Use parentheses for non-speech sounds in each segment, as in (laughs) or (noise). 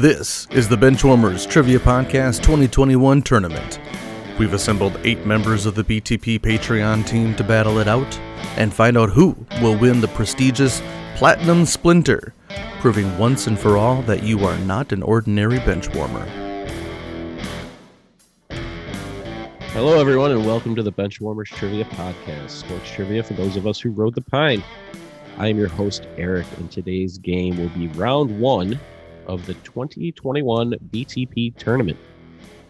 This is the Benchwarmers Trivia Podcast 2021 tournament. We've assembled eight members of the BTP Patreon team to battle it out and find out who will win the prestigious Platinum Splinter, proving once and for all that you are not an ordinary benchwarmer. Hello, everyone, and welcome to the Benchwarmers Trivia Podcast, sports trivia for those of us who rode the pine. I am your host, Eric, and today's game will be round one of the 2021 BTP tournament.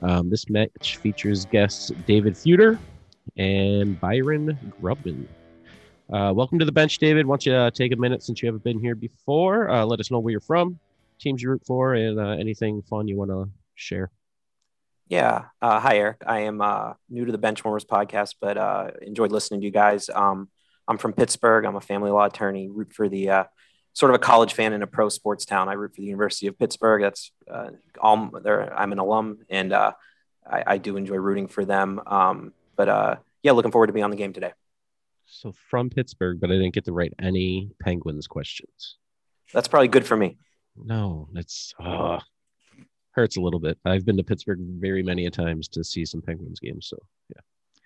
Um, this match features guests David Fudor and Byron Grubman. Uh, welcome to the bench, David. Why don't you uh, take a minute since you haven't been here before? Uh, let us know where you're from, teams you root for, and uh, anything fun you want to share. Yeah. Uh, hi, Eric. I am uh, new to the Benchwarmers podcast, but enjoyed listening to you guys. Um, I'm from Pittsburgh. I'm a family law attorney. Root for the sort of a college fan in a pro sports town. I root for the University of Pittsburgh. That's uh, all. There, I'm an alum, and uh, I, I, do enjoy rooting for them. Um, but uh, yeah, looking forward to being on the game today. So from Pittsburgh, but I didn't get to write any Penguins questions. That's probably good for me. No, that's uh, hurts a little bit. I've been to Pittsburgh very many a times to see some Penguins games. So yeah,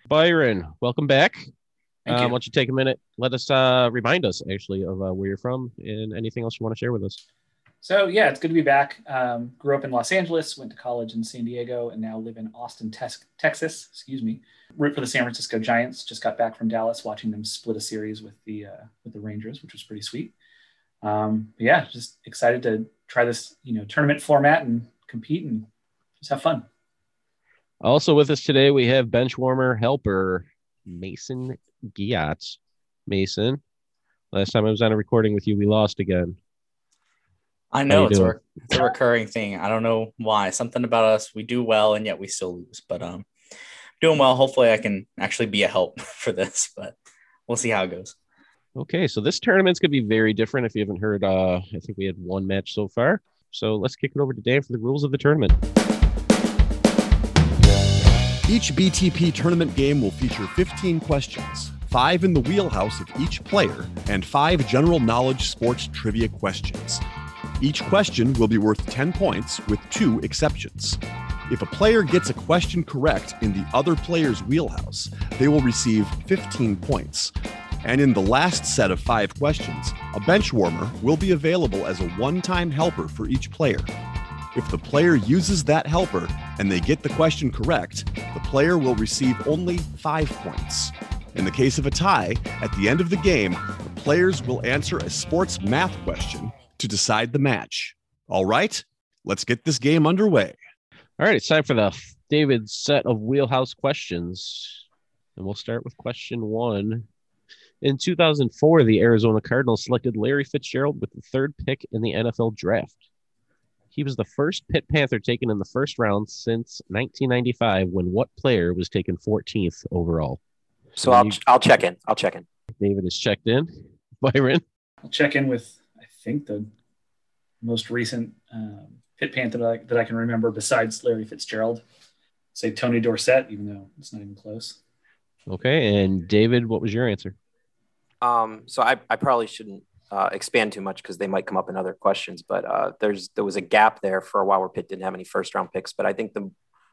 Byron, welcome back. Uh, why don't you take a minute? Let us uh, remind us actually of uh, where you're from and anything else you want to share with us. So yeah, it's good to be back. Um, grew up in Los Angeles, went to college in San Diego, and now live in Austin, te- Texas. Excuse me. Root for the San Francisco Giants. Just got back from Dallas, watching them split a series with the uh, with the Rangers, which was pretty sweet. Um, yeah, just excited to try this you know tournament format and compete and just have fun. Also with us today, we have bench warmer helper Mason Giat. Mason, last time I was on a recording with you, we lost again. I know it's a, it's a recurring thing. I don't know why. Something about us, we do well and yet we still lose. But um, doing well. Hopefully, I can actually be a help (laughs) for this. But we'll see how it goes. Okay, so this tournament's gonna be very different. If you haven't heard, uh, I think we had one match so far. So let's kick it over to Dan for the rules of the tournament. Each BTP tournament game will feature 15 questions, five in the wheelhouse of each player, and five general knowledge sports trivia questions. Each question will be worth 10 points with two exceptions. If a player gets a question correct in the other player's wheelhouse, they will receive 15 points. And in the last set of five questions, a bench warmer will be available as a one time helper for each player. If the player uses that helper and they get the question correct, the player will receive only five points. In the case of a tie, at the end of the game, the players will answer a sports math question to decide the match. All right, let's get this game underway. All right, it's time for the David set of wheelhouse questions. And we'll start with question one. In 2004, the Arizona Cardinals selected Larry Fitzgerald with the third pick in the NFL draft. He was the first Pitt Panther taken in the first round since 1995 when what player was taken 14th overall? So I'll, I'll check in. I'll check in. David is checked in. (laughs) Byron? I'll check in with, I think, the most recent um, Pitt Panther that I, that I can remember besides Larry Fitzgerald. Say Tony Dorsett, even though it's not even close. Okay. And David, what was your answer? Um, so I, I probably shouldn't uh, expand too much because they might come up in other questions. But uh, there's there was a gap there for a while where Pitt didn't have any first round picks. But I think the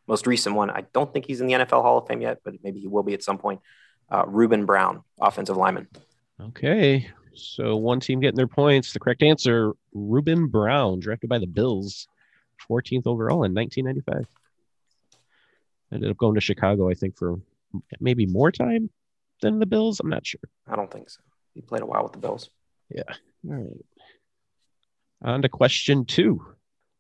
most recent one, I don't think he's in the NFL Hall of Fame yet, but maybe he will be at some point. Uh, Ruben Brown, offensive lineman. Okay, so one team getting their points. The correct answer: Ruben Brown, drafted by the Bills, 14th overall in 1995. Ended up going to Chicago, I think, for maybe more time than the Bills. I'm not sure. I don't think so. He played a while with the Bills. Yeah. All right. On to question two.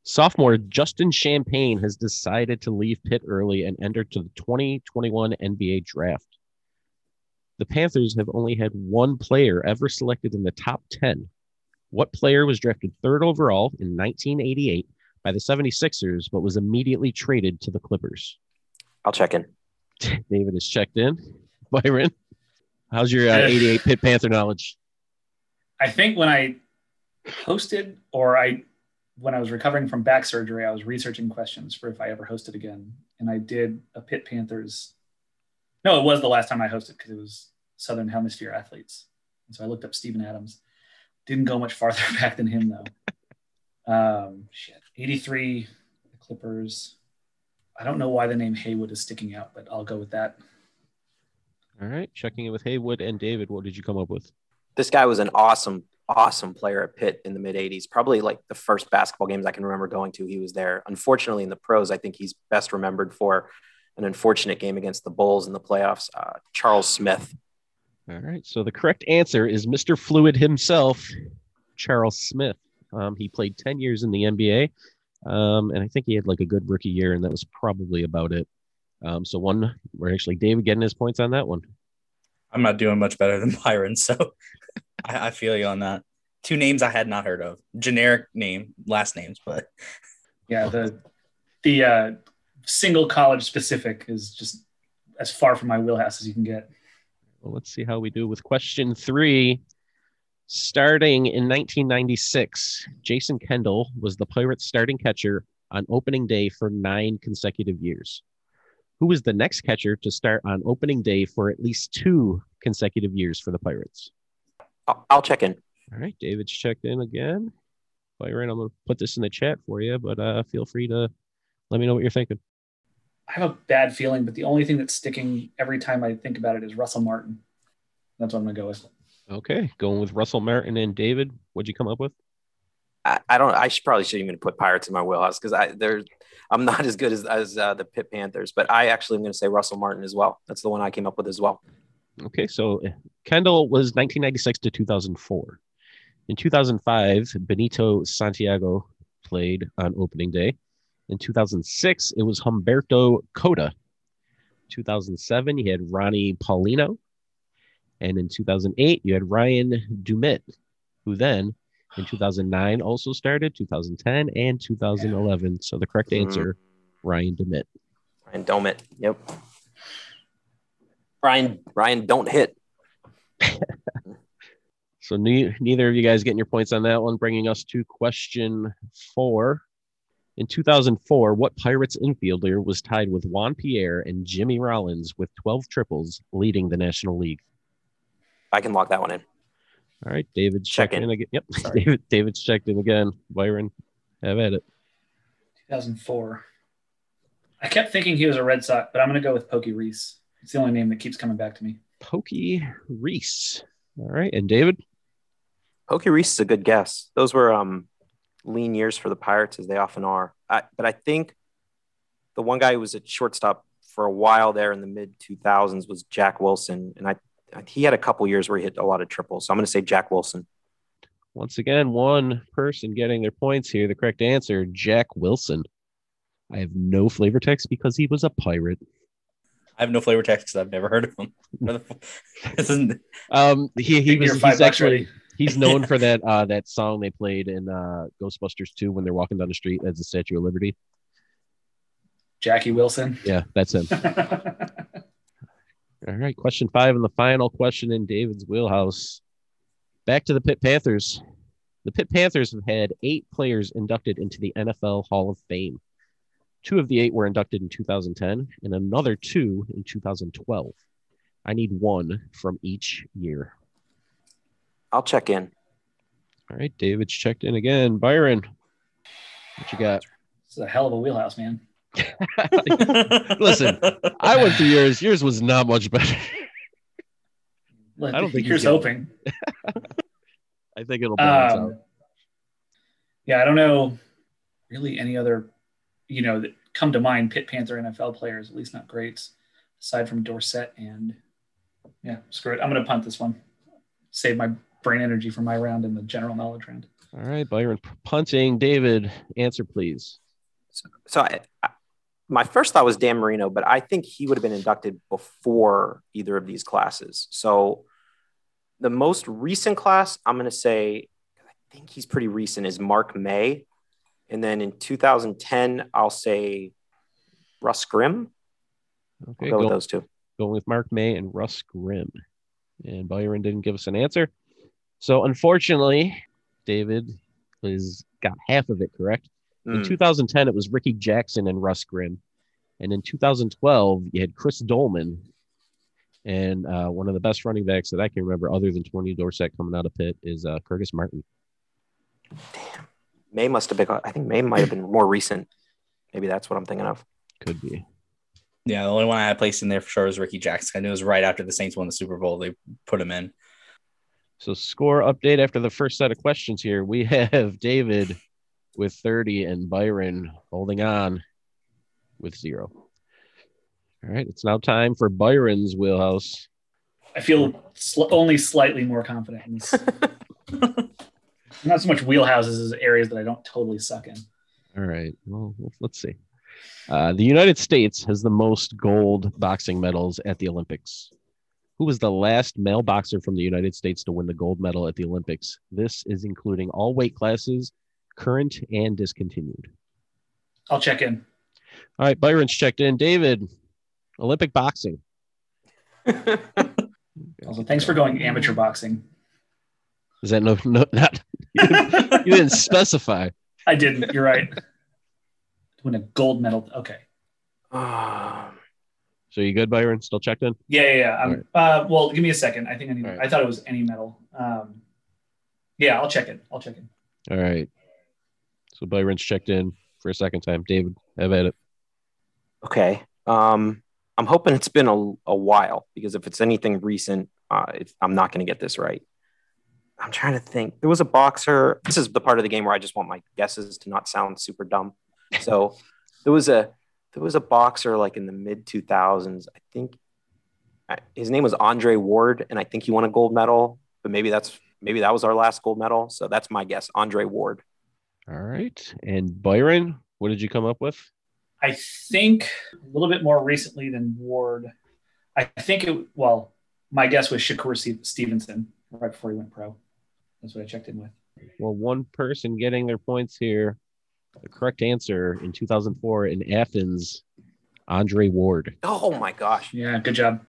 Sophomore Justin Champagnie has decided to leave Pitt early and enter to the 2021 NBA draft. The Panthers have only had one player ever selected in the top 10. What player was drafted third overall in 1988 by the 76ers, but was immediately traded to the Clippers? I'll check in. (laughs) David is checked in. Byron, how's your uh, 88 Pitt Panther knowledge? I think when I hosted or I when I was recovering from back surgery, I was researching questions for if I ever hosted again. And I did a Pitt Panthers. No, it was the last time I hosted because it was Southern Hemisphere athletes. And so I looked up Steven Adams. Didn't go much farther (laughs) back than him though. Um, shit. 83 the Clippers. I don't know why the name Haywood is sticking out, but I'll go with that. All right. Checking in with Haywood and David. What did you come up with? This guy was an awesome, awesome player at Pitt in the mid 80s. Probably like the first basketball games I can remember going to, he was there. Unfortunately, in the pros, I think he's best remembered for an unfortunate game against the Bulls in the playoffs. Uh, Charles Smith. All right. So the correct answer is Mr. Fluid himself, Charles Smith. Um, he played 10 years in the NBA. Um, and I think he had like a good rookie year, and that was probably about it. Um, so one, we're actually David getting his points on that one. I'm not doing much better than (laughs) Byron, so I, I feel you on that. Two names I had not heard of, generic name, last names, but yeah, the the uh, single college specific is just as far from my wheelhouse as you can get. Well, let's see how we do with question three. Starting in 1996, Jason Kendall was the Pirates' starting catcher on opening day for nine consecutive years. Who was the next catcher to start on opening day for at least two consecutive years for the Pirates? I'll, check in. All right, David's checked in again. Byron, I'm going to put this in the chat for you, but uh, feel free to let me know what you're thinking. I have a bad feeling, but the only thing that's sticking every time I think about it is Russell Martin. That's what I'm going to go with. Okay, going with Russell Martin and David. What'd you come up with? I, I don't. I should probably shouldn't even put Pirates in my wheelhouse because I there's I'm not (laughs) as good as as uh, the Pitt Panthers, but I actually am going to say Russell Martin as well. That's the one I came up with as well. Okay, so Kendall was 1996 to 2004. In 2005, Benito Santiago played on opening day. In 2006, it was Humberto Cota. 2007, you had Ronny Paulino. And in 2008, you had Ryan Doumit, who then in 2009 also started, 2010 and 2011. So the correct mm-hmm. answer, mm-hmm. Ryan Doumit. Ryan Doumit. Yep. Ryan, Ryan, don't hit. (laughs) so ne- neither of you guys getting your points on that one, bringing us to question four. In 2004, what Pirates infielder was tied with Juan Pierre and Jimmy Rollins with 12 triples, leading the National League? I can lock that one in. All right, David's Check in. in again. Yep, (laughs) David, David's checked in again. Byron, have at it. 2004. I kept thinking he was a Red Sox, but I'm going to go with Pokey Reese. It's the only name that keeps coming back to me. Pokey Reese. All right, and David. Pokey Reese is a good guess. Those were um, lean years for the Pirates, as they often are. I, but I think the one guy who was at shortstop for a while there in the mid 2000s was Jack Wilson, and I he had a couple years where he hit a lot of triples. So I'm going to say Jack Wilson. Once again, one person getting their points here. The correct answer, Jack Wilson. I have no flavor text because he was a pirate. I have no flavor text because I've never heard of him. (laughs) um, he he was he's actually (laughs) he's known for that uh that song they played in uh Ghostbusters 2 when they're walking down the street as the Statue of Liberty. Jackie Wilson. Yeah, that's him. (laughs) All right, question five and the final question in David's wheelhouse. Back to the Pitt Panthers. The Pitt Panthers have had eight players inducted into the NFL Hall of Fame. Two of the eight were inducted in 2010, and another two in 2012. I need one from each year. I'll check in. All right, David's checked in again. Byron, what you got? It's a hell of a wheelhouse, man. (laughs) Listen, I went through yours. Yours was not much better. I don't think yours hoping. (laughs) I think it'll balance um, out. Yeah, I don't know really any other, you know, that come to mind Pitt Panther NFL players, at least not greats, aside from Dorsett and yeah, screw it. I'm gonna punt this one. Save my brain energy for my round in the general knowledge round. All right, Byron punting. David, answer please. So, so I, my first thought was Dan Marino, but I think he would have been inducted before either of these classes. So the most recent class, I'm going to say, I think he's pretty recent, is Mark May. And then in 2010, I'll say Russ Grimm. Okay, go, go with those two. Going with Mark May and Russ Grimm. And Byron didn't give us an answer. So unfortunately, David has got half of it correct. In mm. 2010, it was Rickey Jackson and Russ Grimm. And in 2012, you had Chris Doleman. And uh, one of the best running backs that I can remember, other than Tony Dorsett coming out of Pitt, is uh, Curtis Martin. Damn. May must have been. I think May might have been more recent. Maybe that's what I'm thinking of. Could be. Yeah, the only one I had placed in there for sure was Rickey Jackson. I knew it was right after the Saints won the Super Bowl. They put him in. So score update after the first set of questions here. We (laughs) have David with 30 and Byron holding on with zero. All right, it's now time for Byron's wheelhouse. I feel sl- only slightly more confident. (laughs) Not so much wheelhouses as areas that I don't totally suck in. All right, well, let's see. Uh, the United States has the most gold boxing medals at the Olympics. Who was the last male boxer from the United States to win the gold medal at the Olympics? This is including all weight classes, current and discontinued. I'll check in. All right, Byron's checked in. David, Olympic boxing. (laughs) Also, thanks for going amateur boxing. Is that no, no not you (laughs) didn't, you didn't specify. I didn't. You're right. Win a gold medal. Okay. Um, So you good, Byron? Still checked in? Yeah, yeah, yeah. I'm, Alright. uh, well, give me a second. I think I need. Alright. I thought it was any medal. Um, yeah, I'll check it. I'll check it. All right. So Byron's checked in for a second time. David, have at it. okay. Um, I'm hoping it's been a, a while because if it's anything recent, uh, it's, I'm not going to get this right. I'm trying to think. There was a boxer. This is the part of the game where I just want my guesses to not sound super dumb. So (laughs) there was a there was a boxer like in the mid 2000s. I think his name was Andre Ward, and I think he won a gold medal. But maybe that's maybe that was our last gold medal. So that's my guess, Andre Ward. All right. And Byron, what did you come up with? I think a little bit more recently than Ward. I think it. Well, my guess was Shakur Stevenson right before he went pro. That's what I checked in with. Well, one person getting their points here. The correct answer in 2004 in Athens, Andre Ward. Oh my gosh. Yeah, good job.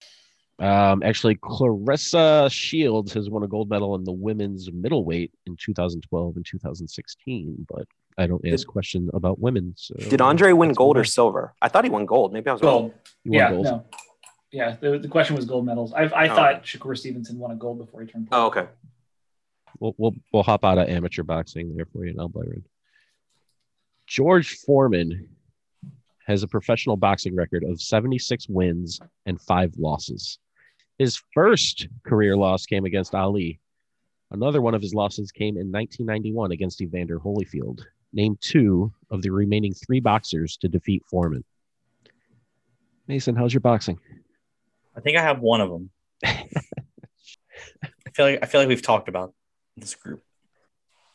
Um, actually, Claressa Shields has won a gold medal in the women's middleweight in 2012 and 2016, but I don't ask questions about women. So Did Andre win gold or silver? I thought he won gold. Maybe I was wrong. Gold. you Yeah, gold. no. Yeah, the, the question was gold medals. I, I Oh. thought Shakur Stevenson won a gold before he turned pro. Oh, okay. We'll, we'll we'll hop out of amateur boxing there for you now, Byron. George Foreman has a professional boxing record of 76 wins and five losses. His first career loss came against Ali. Another one of his losses came in 1991 against Evander Holyfield. Name two of the remaining three boxers to defeat Foreman. Mason, how's your boxing? I think I have one of them. (laughs) I feel like I feel like we've talked about this group.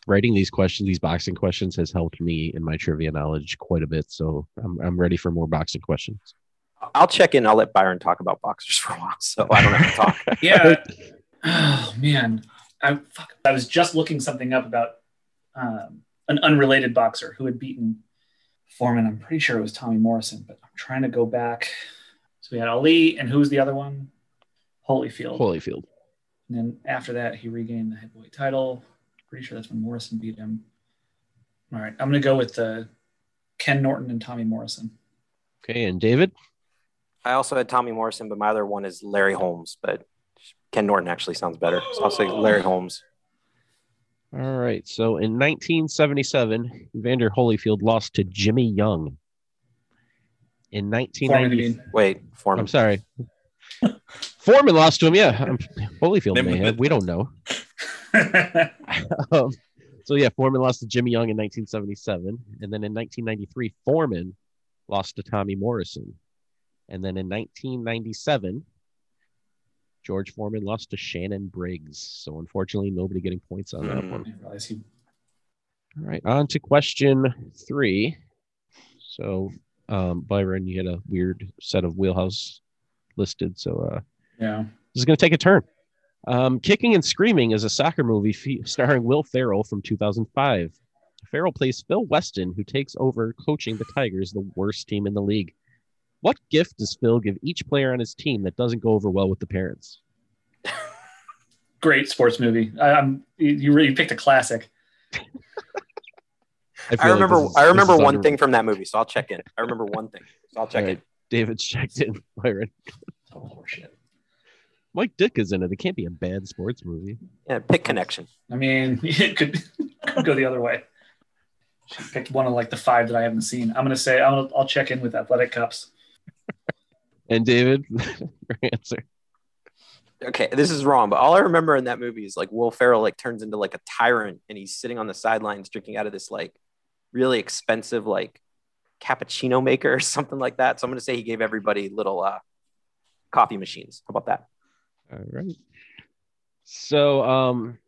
writing these questions, these boxing questions, has helped me in my trivia knowledge quite a bit. So I'm, I'm ready for more boxing questions. I'll check in. I'll let Byron talk about boxers (laughs) for a while, so I don't have to talk. (laughs) Yeah. oh man, I fuck, I was just looking something up about um, an unrelated boxer who had beaten Foreman. I'm pretty sure it was Tommy Morrison, but I'm trying to go back. So we had Ali, and who was the other one? Holyfield. Holyfield. And then after that, he regained the heavyweight title. Pretty sure that's when Morrison beat him. All right, I'm gonna go with uh, Ken Norton and Tommy Morrison. Okay, and David. I also had Tommy Morrison, but my other one is Larry Holmes. But Ken Norton actually sounds better, so I'll say Larry Holmes. All right. So in 1977, Evander Holyfield lost to Jimmy Young. In Foreman, I 1990, mean. Wait, Foreman. I'm sorry. Foreman lost to him. Yeah, Um, Holyfield may have. We don't know. (laughs) Um, so yeah, Foreman lost to Jimmy Young in 1977, and then in 1993, Foreman lost to Tommy Morrison, and then in 1997, George Foreman lost to Shannon Briggs. So unfortunately, nobody getting points on that Hmm. one. I didn't realize he All right, on to question three. So um, Byron, you had a weird set of wheelhouse listed, so uh, Yeah. this is going to take a turn. Um, Kicking and Screaming is a soccer movie fe- starring Will Ferrell from 2005. Ferrell plays Phil Weston, who takes over coaching the Tigers, the worst team in the league. What gift does Phil give each player on his team that doesn't go over well with the parents? (laughs) Great sports movie. I, I'm you, you really picked a classic. I feel like remember. this is- I remember one under- thing from that movie, so I'll check in. I remember one thing, so I'll check All in. right, David's checked in. (laughs) Byron. Oh horseshit. Mike Ditka is in it. It can't be a bad sports movie. Yeah, pick connection. I mean, (laughs) it could, could go the other way. She picked one of like the five that I haven't seen. I'm gonna say I'm gonna, I'll check in with Athletic Cups. And David, (laughs) your answer. Okay, this is wrong, but all I remember in that movie is like Will Ferrell like turns into like a tyrant and he's sitting on the sidelines drinking out of this like really expensive like cappuccino maker or (laughs) something like that. So I'm gonna say he gave everybody little uh coffee machines. How about that? All right. So, um,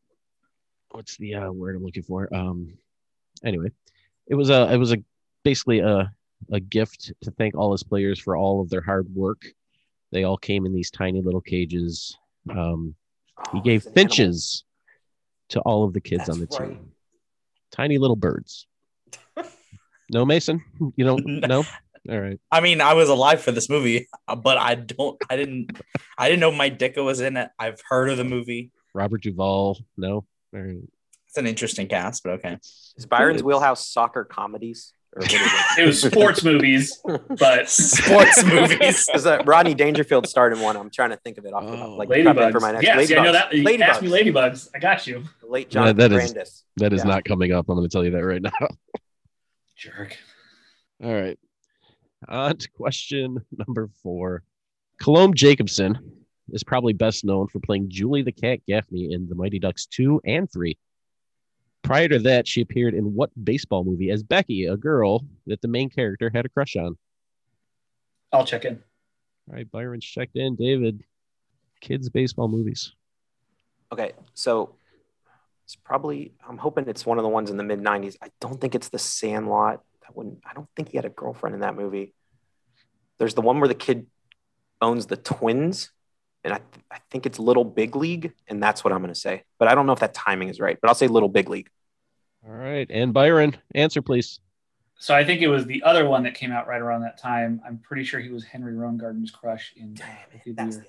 what's the uh, word I'm looking for? Um, anyway, it was a it was a basically a a gift to thank all his players for all of their hard work. They all came in these tiny little cages. Um, he Oh, gave it's an finches to all of the kids That's on the right. team. Tiny little birds. (laughs) no, Mason, you don't. (laughs) No. All right. I mean, I was alive for this movie, but I don't. I didn't. I didn't know Mike Ditka was in it. I've heard of the movie. Robert Duvall. No. All right. It's an interesting cast, but okay. Is Byron's Good. wheelhouse soccer comedies? Or what is it? It was sports movies, but (laughs) Sports movies. Because uh, Rodney Dangerfield starred in one. I'm trying to think of it off the Oh. like Ladybugs. for my next. yes, yeah, I know that. You Ladybugs. asked me Ladybugs. I got you. The late Yeah, Jonathan that is- Brandis. That is Yeah. not coming up. I'm going to tell you that right now. (laughs) Jerk. All right. On to question number four. Colombe Jacobsen is probably best known for playing Julie the Cat Gaffney in The Mighty Ducks 2 and 3. Prior to that, she appeared in what baseball movie as Becky, a girl that the main character had a crush on? I'll check in. All right, Byron's checked in. David, kids' baseball movies. Okay, so it's probably. I'm hoping it's one of the ones in the mid '90s. I don't think it's The Sandlot. That wouldn't. I don't think he had a girlfriend in that movie. There's the one where the kid owns the twins, and I, I think it's Little Big League, and that's what I'm going to say. But I don't know if that timing is right. But I'll say Little Big League. All right. And Byron, answer, please. So I think it was the other one that came out right around that time. I'm pretty sure he was Henry Rowengartner's crush in Damn Rookie of the Year.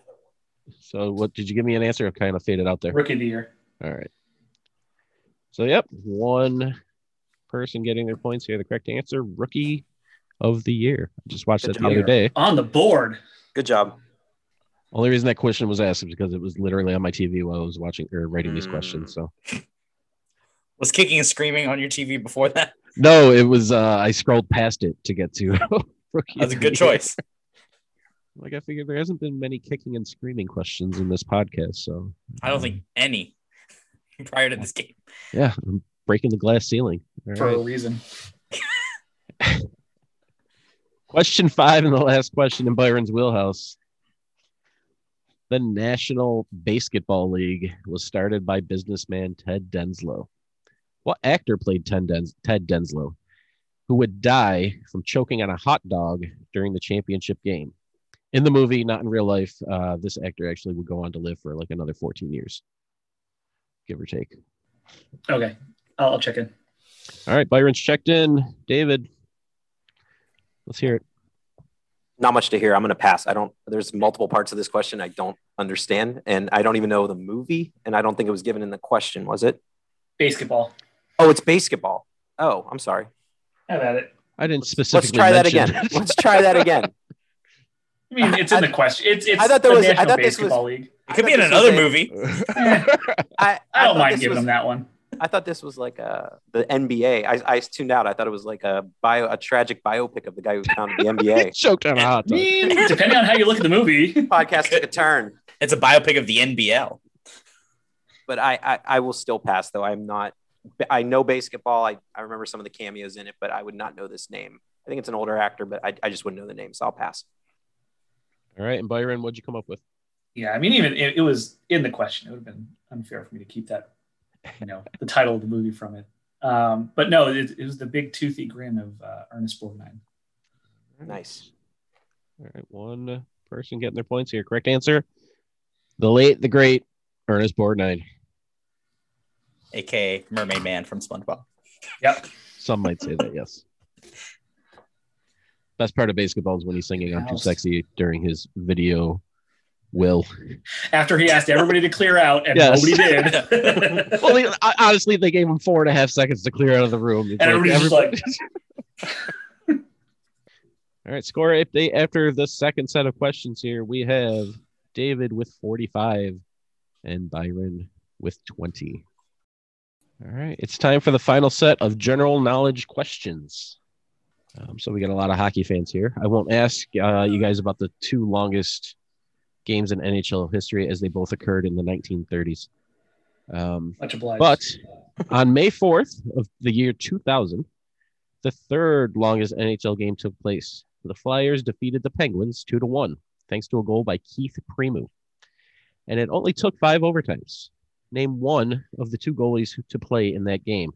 So, what did you give me an answer? I kind of faded out there. Rookie of the Year. All right. So, yep, one person getting their points here. The correct answer, rookie of the year. I just watched Good that the job. other day. On the board. Good job. Only reason that question was asked is because it was literally on my TV while I was watching or writing these Mm. questions. So, Was kicking and screaming on your TV before that? no, it was, uh, I scrolled past it to get to (laughs) rookie. That's a good year. choice. (laughs) Like, I figured there hasn't been many kicking and screaming questions in this podcast. So, I don't think any (laughs) prior to this game. yeah, I'm breaking the glass ceiling. All for right. a reason. Question five and the last question in Byron's wheelhouse. The National Basketball League was started by businessman Ted Denslow. What actor played Ted, Dens- Ted Denslow, who would die from choking on a hot dog during the championship game? In the movie, not in real life, uh, this actor actually would go on to live for like another 14 years, give or take. Okay. I'll, I'll check in. All right, Byron's checked in. David, let's hear it. Not much to hear. I'm going to pass. I don't. There's multiple parts of this question I don't understand, and I don't even know the movie, and I don't think it was given in the question. Was it? BASEketball. Oh, it's BASEketball. Oh, I'm sorry. Have at it. I didn't specifically. Let's try that again. Let's try that again. I mean, it's in the question. It's it's I thought there the was- I National thought this was- Basketball League. It could be in another a- movie. (laughs) I, I don't thought mind giving was- them that one. I thought this was like uh the NBA. I, I tuned out. I thought it was like a bio, a tragic biopic of the guy who founded the NBA. choked on a (laughs) hot dog. depending on how you look at the movie. Podcast took a turn, It's a biopic of the NBL. but I, I I will still pass though. I'm not. I know basketball. I, I remember some of the cameos in it, but I would not know this name. I think it's an older actor, but I, I just wouldn't know the name, so I'll pass. All right, and Byron, what'd you come up with? Yeah, I mean, even it, it was in the question. It would have been unfair for me to keep that, you know, the title of the movie from it. Um, but no, it, it was the big toothy grin of uh, Ernest Borgnine. Nice. All right, one person getting their points here. Correct answer: the late, the great Ernest Borgnine. aka Mermaid Man from SpongeBob. Yep. Some might say that, yes. Best part of BASEketball is when he's singing "I'm Too Sexy" during his video. Will After he asked everybody to clear out and Yes. nobody did. (laughs) well, he- hon- honestly, they gave him four and a half seconds to clear out of the room. It's And everybody's just everybody- (laughs) (laughs) All right, score update after the second set of questions here. We have David with 45 and Byron with 20. All right, it's time for the final set of general knowledge questions. Um, so we got a lot of hockey fans here. I won't ask uh, you guys about the two longest games in NHL history as they both occurred in the 1930s. Um, Much obliged. but on May 4th of the year 2000, the third longest NHL game took place. The Flyers defeated the Penguins 2 to 1, thanks to a goal by Keith Primeau. And it only took five overtimes. Name one of the two goalies to play in that game.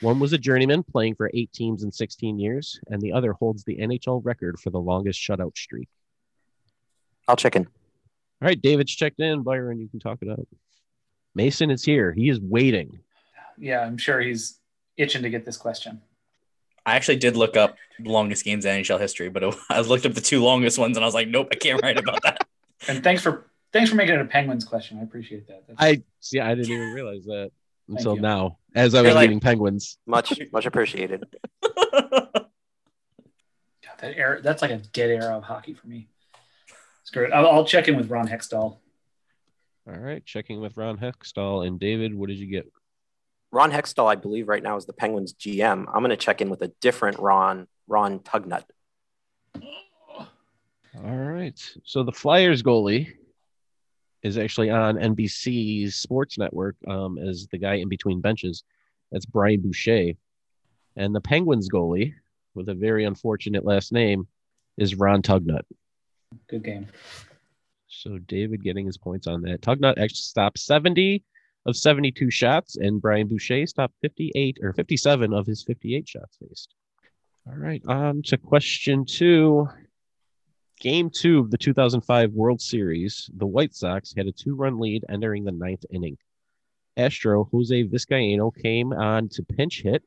One was a journeyman playing for eight teams in 16 years, and the other holds the NHL record for the longest shutout streak. I'll check in. All right, David's checked in. Byron, you can talk it out. Mason is here. He is waiting. yeah, I'm sure he's itching to get this question. I actually did look up the longest games in NHL history, but it, (laughs) I looked up the two longest ones and I was like, nope, I can't write about that. (laughs) And thanks for thanks for making it a Penguins question. I appreciate that. That's- I see. I didn't even realize that (laughs) until you. now, as I You're was like- reading Penguins. Much, much appreciated. God, that era, that's like a dead era of hockey for me. It's great. I'll, I'll check in with Ron Hextall. All right, checking with Ron Hextall and David. What did you get? Ron Hextall, I believe, right now is the Penguins GM. I'm going to check in with a different Ron, Ron Tugnutt. All right. So the Flyers goalie is actually on NBC's Sports Network um, as the guy in between benches. That's Brian Boucher. And the Penguins goalie, with a very unfortunate last name, is Ron Tugnutt. Good game. So David getting his points on that. Tugnutt actually stopped 70 of 72 shots, and Brian Boucher stopped 58 or 57 of his 58 shots faced. All right, on to question two. Game two of the 2005 World Series, the White Sox had a two run lead entering the ninth inning. Astro Jose Vizcaino came on to pinch hit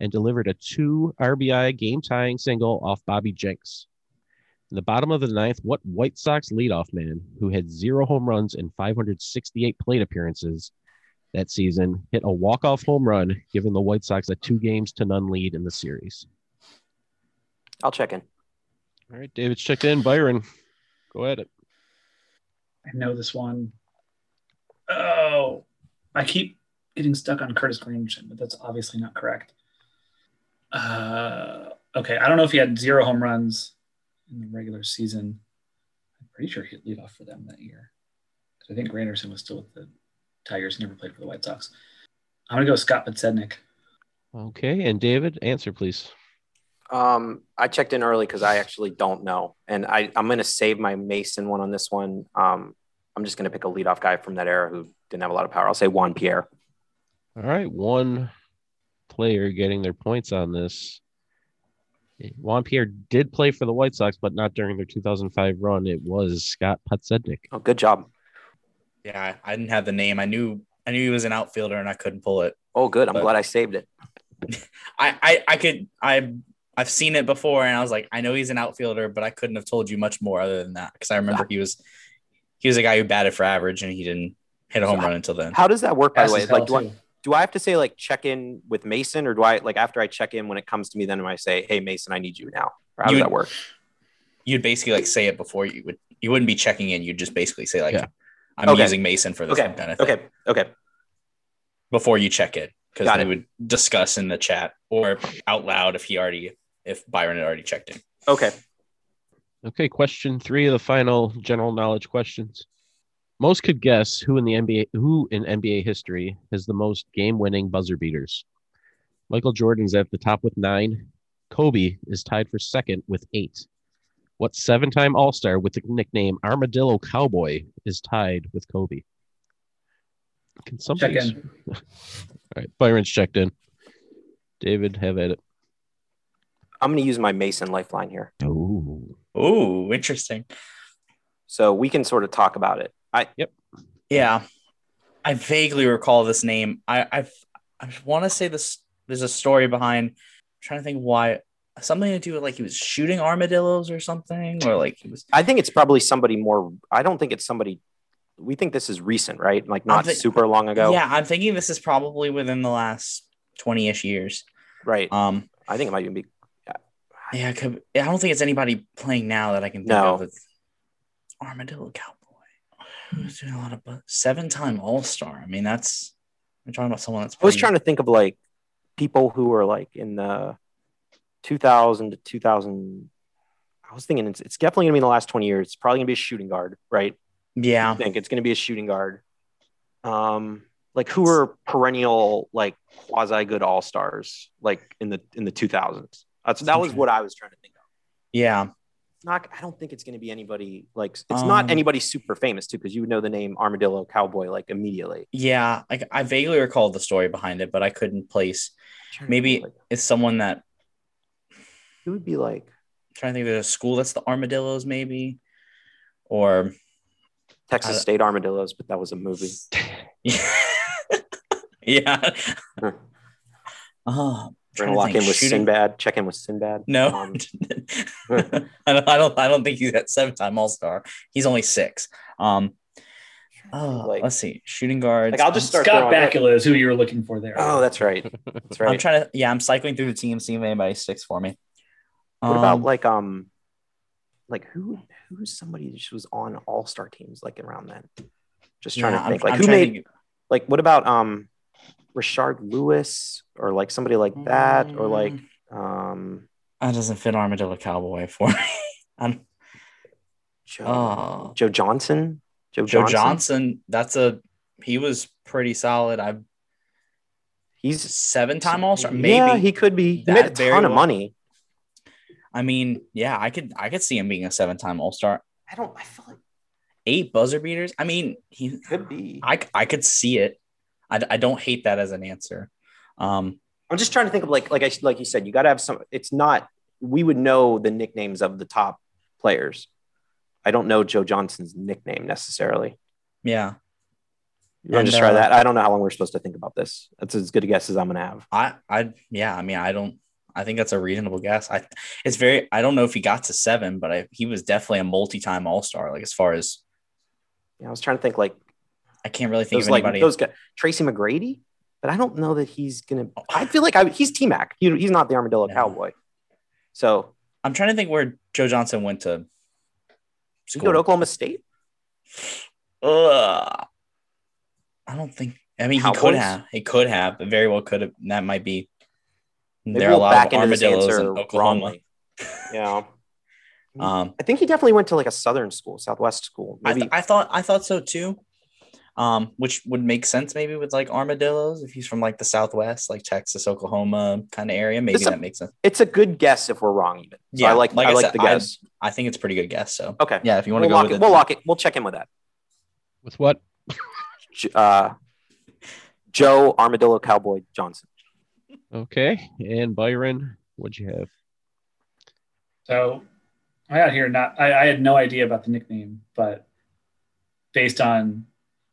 and delivered a two RBI game tying single off Bobby Jenks. In the bottom of the ninth, what White Sox leadoff man, who had zero home runs and 568 plate appearances that season, hit a walk-off home run, giving the White Sox a two games to none lead in the series? I'll check in. All right, David's checked in. Byron, go at it. I know this one. Oh, I keep getting stuck on Curtis Granderson, but that's obviously not correct. Uh, okay, I don't know if he had zero home runs in the regular season. I'm pretty sure he hit leadoff for them that year. I think Granderson was still with the Tigers. He never played for the White Sox. I'm gonna go Scott Podsednik. Okay, and David, answer please. Um, I checked in early because I actually don't know, and I I'm going to save my Mason one on this one. Um, I'm just going to pick a leadoff guy from that era who didn't have a lot of power. I'll say Juan Pierre. All right, one player getting their points on this. Juan Pierre did play for the White Sox, but not during their 2005 run. It was Scott Podsednik. Oh, good job. yeah, I didn't have the name. I knew I knew he was an outfielder and I couldn't pull it. Oh, good. I'm But- glad I saved it. (laughs) I I, I could I I've seen it before and I was like, I know he's an outfielder, but I couldn't have told you much more other than that because I remember he was he was a guy who batted for average and he didn't hit a home run until then. How does that work? By the way, like, do I too. Do I have to say like check in with Mason, or do I like after I check in when it comes to me, then do I say, hey Mason, I need you now? Or how You- does that work? You'd basically like say it before you would you wouldn't be checking in. You'd just basically say like, Yeah. I'm Okay. using Mason for this Okay. kind of thing Okay. Okay. before you check it because Got we would discuss in the chat or out loud if he already if Byron had already checked in. Okay. Okay, question three of the final general knowledge questions. Most could guess who in the NBA who in NBA history has the most game-winning buzzer beaters. Michael Jordan's at the top with nine. Kobe is tied for second with eight. What seven-time All-Star with the nickname Armadillo Cowboy is tied with Kobe? Can somebody Check somebody? in. (laughs) All right, Byron's checked in. David, have at it. I'm going to use my Mason lifeline here, Oh, Ooh, interesting. so we can sort of talk about it. I yep. Yeah, I vaguely recall this name. I I've, I want to say this. There's a story behind. I'm trying to think why. Something to do with like he was shooting armadillos or something, or like he was. I think it's probably somebody more. I don't think it's somebody. We think this is recent, right? Like not thi- super long ago, Yeah, I'm thinking this is probably within the last twenty ish years. right? Um, I think it might even be. yeah, it could, I don't think it's anybody playing now that I can think No. of. With Armadillo Cowboy, who's doing a lot of seven time All Star. I mean, that's I'm talking about someone that's. I was trying to think of like people who were like in the 2000 to 2000. I was thinking it's, it's definitely gonna be in the last 20 years. It's probably gonna be a shooting guard, right? Yeah. I think it's gonna be a shooting guard. Um, like who are perennial like quasi good all stars like in the in the 2000s. That's that was what I was trying to think of. Yeah. Not. I don't think it's going to be anybody like. It's not Um, anybody super famous too, because you would know the name Armadillo Cowboy like immediately. Yeah. Like I vaguely recall the story behind it, but I couldn't place. I'm trying to Maybe like, it's someone that it would be like. I'm trying to think. There's a school that's the Armadillos, maybe, or Texas State Armadillos, but that was a movie. (laughs) yeah. (laughs) Hmm. (laughs) Oh, We're gonna lock in with Sinbad. Check in with Sinbad. No, Um, (laughs) I don't. I don't. I don't think he's that seven-time All-Star. He's only six. Um. Oh, Like- let's see. Shooting guards. Like, I'll just start Scott throwing- Bakula is who you were looking for there. oh, that's right. That's right. I'm trying to. Yeah, I'm cycling through the team, seeing if anybody sticks for me. what about Um, like um, like who who's somebody that just was on All Star teams like around then? Just trying yeah, to I'm- think. Like I'm who made to think- like what about um, Rashard Lewis or like somebody like that or like um, That doesn't fit Armadillo Cowboy for me. (laughs) I'm, Joe oh, Joe Johnson. Joe, Joe Johnson. Johnson. That's a. He was pretty solid. I He's seven-time All-Star. Maybe. Yeah, he could be. He That made a very ton of well- money. I mean, yeah, I could. I could see him being a seven-time All-Star. I don't. I feel like Eight buzzer beaters. I mean, he. could be. I I could see it. I, I don't hate that as an answer. Um, I'm just trying to think of like like I like you said, you got to have some. It's not. We would know the nicknames of the top players. I don't know Joe Johnson's nickname necessarily. yeah, You want to just try uh, that? I don't know how long we're supposed to think about this. That's as good a guess as I'm gonna have. I I yeah. I mean, I don't. I think that's a reasonable guess. I it's very. I don't know if he got to seven, but I, he was definitely a multi-time All-Star. Like as far as Yeah, I was trying to think like I can't really think those of like anybody. those guys. Tracy McGrady, but I don't know that he's gonna. I feel like I, he's T Mac. He, he's not the Armadillo No. Cowboy. So I'm trying to think where Joe Johnson went to school. go to Oklahoma State. Ugh. I don't think. I mean, he could have. He could have. But very well could have. That might be. Maybe there are a we'll lot back of armadillos in Oklahoma. wrongly. Yeah. (laughs) Um, I think he definitely went to like a southern school, southwest school. I, th- I thought I thought so too. Um, which would make sense maybe with like armadillos if he's from like the southwest, like Texas, Oklahoma kind of area. Maybe It's a- that makes sense. it's a good guess if we're wrong. Even so Yeah, I like, like I I like said, the guess. I think it's a pretty good guess. So okay, yeah, if you want to we'll go lock with it. it, We'll lock it. We'll check in with that. With what? Uh, Joe Armadillo Cowboy Johnson. Okay. And Byron, what'd you have? So I got here not I, I had no idea about the nickname, but based on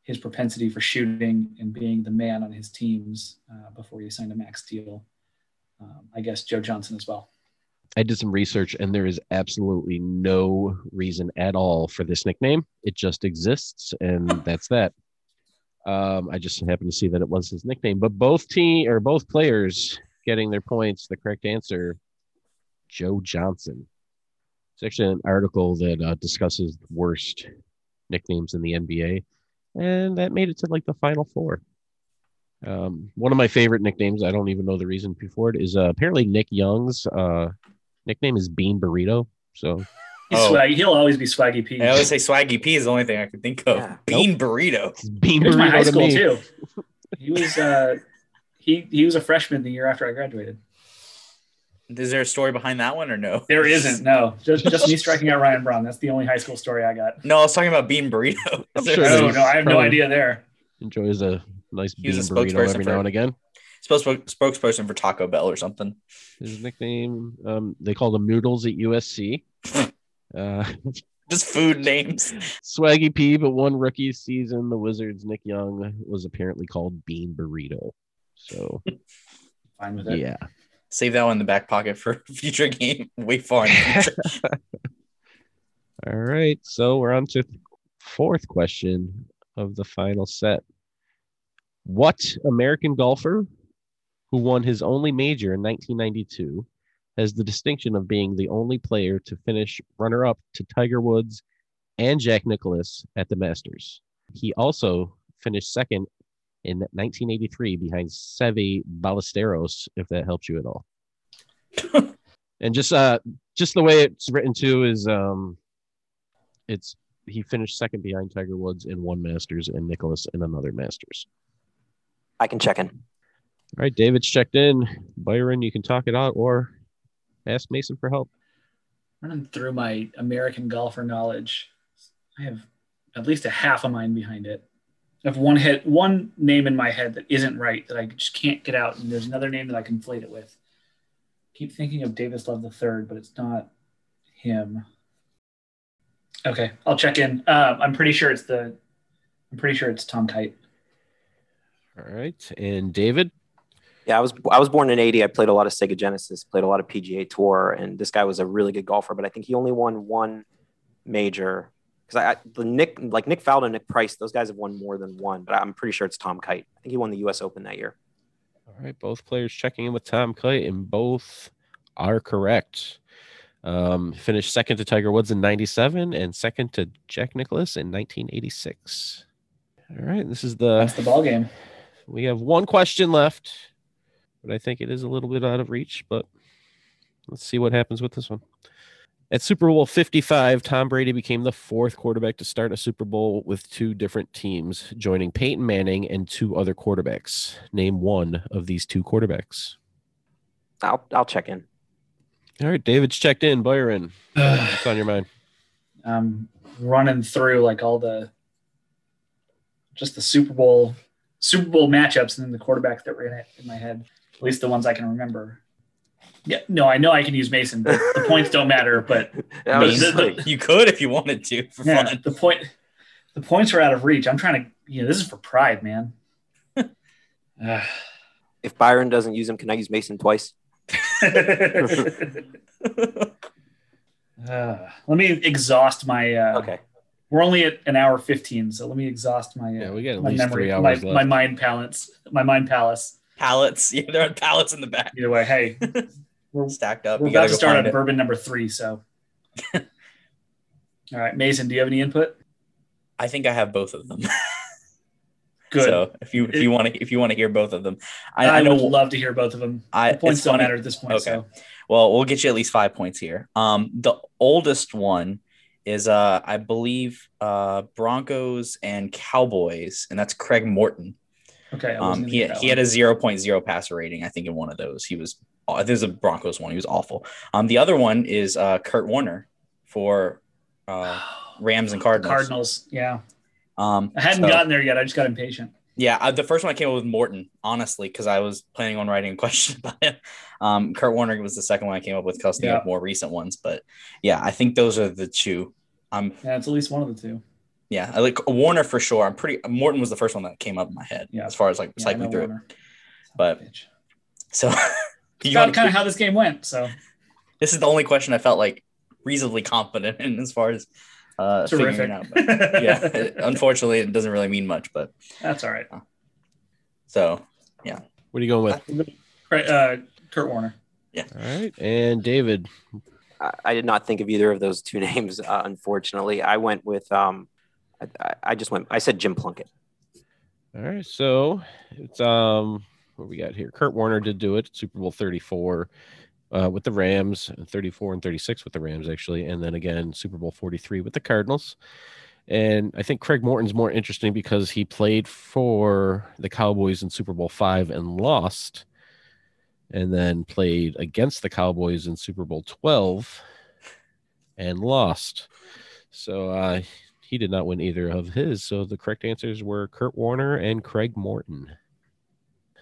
his propensity for shooting and being the man on his teams uh, before he signed a max deal, um, I guess Joe Johnson as well. I did some research and there is absolutely no reason at all for this nickname. It just exists and (laughs) that's that. Um, I just happened to see that it was his nickname, but both team or both players getting their points. The correct answer, Joe Johnson. It's actually an article that uh, discusses the worst nicknames in the NBA, and that made it to like the final four. Um, one of my favorite nicknames, I don't even know the reason before it, is uh, apparently Nick Young's uh, nickname is Bean Burrito. So (laughs) He's Oh. swaggy. He'll always be Swaggy P. I always say Swaggy P is the only thing I could think of. Yeah. Bean burrito. it's Bean He was my high Burrito to school me. too. (laughs) He was uh, he he was a freshman the year after I graduated. Is there a story behind that one or no? There isn't no, just just me (laughs) striking out Ryan Braun. That's the only high school story I got. No, I was talking about Bean burrito. I'm Is there- sure No, no, I have no idea there. Enjoys a nice He bean a burrito spokesperson every for- now and again. Spokes- spokesperson for Taco Bell or something. His nickname, um, they called him Noodles at USC. (laughs) Uh, (laughs) Just food names. Swaggy P, but one rookie season, the Wizards' Nick Young was apparently called Bean Burrito. So Fine with it. yeah, Save that one in the back pocket for (laughs) future game. Way far in the future. (laughs) all right. So we're on to fourth question of the final set. What American golfer who won his only major in 1992 has the distinction of being the only player to finish runner up to Tiger Woods and Jack Nicklaus at the Masters? He also finished second in 1983 behind Seve Ballesteros, if that helps you at all. (laughs) and just uh just the way it's written too is um it's he finished second behind Tiger Woods in one Masters and Nicklaus in another Masters. I can check in. All right, David's checked in. Byron, you can talk it out or ask Mason for help. Running through my American golfer knowledge, I have at least a half a mind behind it. I have one hit, one name in my head that isn't right that I just can't get out, and there's another name that I conflate it with. keep thinking of Davis Love the third, but it's not him. Okay, I'll check in. Uh, I'm pretty sure it's the. I'm pretty sure it's Tom Kite. All right, and David. Yeah, I was I was born in '80. I played a lot of Sega Genesis, played a lot of PGA Tour, and this guy was a really good golfer. But I think he only won one major because I, I the Nick like Nick Faldo, Nick Price, those guys have won more than one. But I'm pretty sure it's Tom Kite. I think he won the U.S. Open that year. All right, both players checking in with Tom Kite, and both are correct. Um, finished second to Tiger Woods in 97 and second to Jack Nicklaus in 1986. All right, this is the That's the ball game. we have one question left, but I think it is a little bit out of reach, but let's see what happens with this one. At Super Bowl 55, Tom Brady became the fourth quarterback to start a Super Bowl with two different teams, joining Peyton Manning and two other quarterbacks. Name one of these two quarterbacks. I'll I'll check in. All right, David's checked in. Byron, uh, what's on your mind? I'm running through like all the just the Super Bowl Super Bowl matchups and then the quarterbacks that were in it in my head, at least the ones I can remember. Yeah, no, I know I can use Mason, but the points don't matter. But (laughs) I But was the- the- like, You could if you wanted to for yeah, fun. the point the points are out of reach. I'm trying to, you know, this is for pride, man. If Byron doesn't use him, can I use Mason twice? (laughs) (laughs) Uh, let me exhaust my. Uh, Okay. We're only at an hour fifteen, so let me exhaust my. Uh, Yeah, we got at my least memory, three my, hours my left. mind palace, my mind palace. Pallets. Yeah, there are pallets in the back Either way, hey, we're, stacked up. we're about go start on it. bourbon number three. So, (laughs) all right, Mason, do you have any input? I think I have both of them. (laughs) Good. So if you if you want to if you want to hear both of them, I, I, I know would love to hear both of them. I the points don't funny. matter at this point. Okay. So, Well, we'll get you at least five points here. Um, the oldest one is uh, I believe uh, Broncos and Cowboys, and that's Craig Morton. okay. Um, he he had a zero point zero passer rating, I think, in one of those. He was oh, this is a Broncos one. He was awful. Um, the other one is uh, Kurt Warner for uh, (sighs) Rams and Cardinals. Cardinals. Yeah, Um, I hadn't so- gotten there yet. I just got impatient. Yeah, uh, the first one I came up with Morton, honestly, because I was planning on writing a (laughs) question about him. Um, Kurt Warner was the second one I came up with because Yeah. more recent ones. But yeah, I think those are the two. Um, Yeah, it's at least one of the two. yeah, I like Warner for sure. I'm pretty. Morton was the first one that came up in my head Yeah. as far as like Yeah, cycling through it. Warner. But- So (laughs) you Kind of, kind of how this game went. So this is the only question I felt like reasonably confident in as far as uh, terrific. figuring out. But (laughs) yeah, it- unfortunately, it doesn't really mean much. But that's all right. so yeah. What are you going with? Right, uh, Kurt Warner. Yeah. All right, and David. I, I did not think of either of those two (laughs) names. Uh, unfortunately, I went with um, I, I- I just went. I said Jim Plunkett. All right, so it's um, what we got here? Kurt Warner did do it, Super Bowl 34 uh, with the Rams, and 34 and 36 with the Rams actually, and then again Super Bowl 43 with the Cardinals. And I think Craig Morton's more interesting because he played for the Cowboys in Super Bowl five and lost, and then played against the Cowboys in Super Bowl 12 and lost. So uh, he did not win either of his. So the correct answers were Kurt Warner and Craig Morton.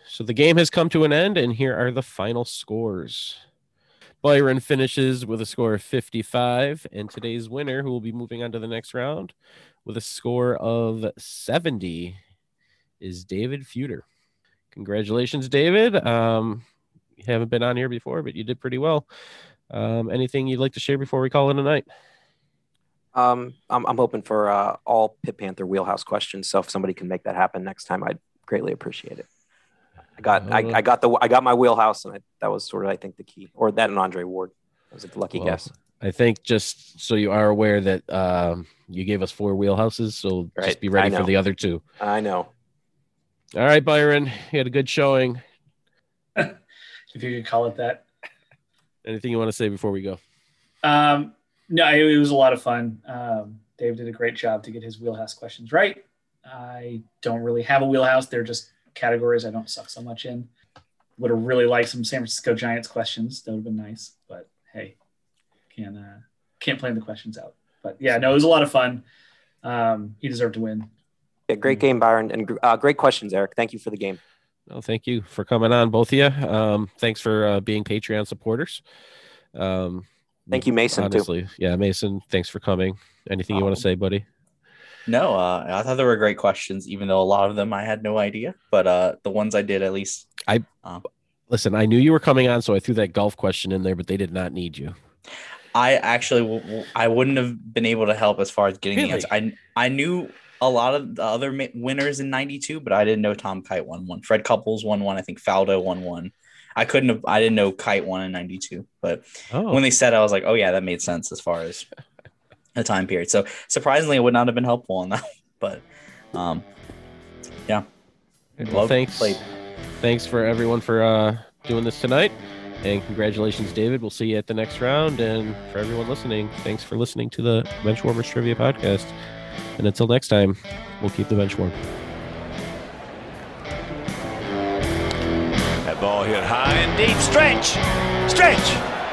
So the game has come to an end, and here are the final scores. Byron finishes with a score of 55, and today's winner, who will be moving on to the next round with a score of 70, is David Fudor. Congratulations, David. Um, you haven't been on here before, but you did pretty well. Um, anything you'd like to share before we call it a night? Um, I'm, I'm hoping for uh, all Pitt Panther wheelhouse questions. So if somebody can make that happen next time, I'd greatly appreciate it. I got I, Uh, I got the I got my wheelhouse, and I, that was sort of I think the key, or that and Andre Ward. That was a lucky Well, guess. I think just so you are aware that um, you gave us four wheelhouses, so Right, just be ready for the other two. I know. All right, Byron, you had a good showing. if you could call it that. Anything you want to say before we go? Um, no, it, it was a lot of fun. Um, Dave did a great job to get his wheelhouse questions right. I don't really have a wheelhouse. They're just categories I don't suck so much in. Would have really liked some San Francisco Giants questions. That would have been nice. But hey, can uh, can't plan the questions out. But yeah, no, it was a lot of fun. Um, he deserved to win. Yeah, great game, Byron, and uh, great questions, Eric. Thank you for the game. Well, thank you for coming on, both of you. Um, thanks for uh, being Patreon supporters. Um, thank you, Mason. Honestly, too. yeah, Mason. Thanks for coming. Anything you want to say, buddy? No, uh, I thought they were great questions, even though a lot of them I had no idea. But uh, the ones I did, at least, I uh, listen. I knew you were coming on, so I threw that golf question in there, but they did not need you. I actually, w- w- I wouldn't have been able to help as far as getting really? the answer. I I knew a lot of the other winners in '92, but I didn't know Tom Kite won one. Fred Couples won one. I think Faldo won one. I couldn't have. I didn't know Kite won in '92, but oh. when they said, I was like, oh yeah, that made sense as far as a time period. So surprisingly, it would not have been helpful on that. (laughs) But um, yeah. Well, thanks. Played. Thanks for everyone for uh, doing this tonight. And congratulations, David. We'll see you at the next round. And for everyone listening, thanks for listening to the Benchwarmers Trivia Podcast. And until next time, we'll keep the bench warm. That ball hit high and deep. Stretch! Stretch!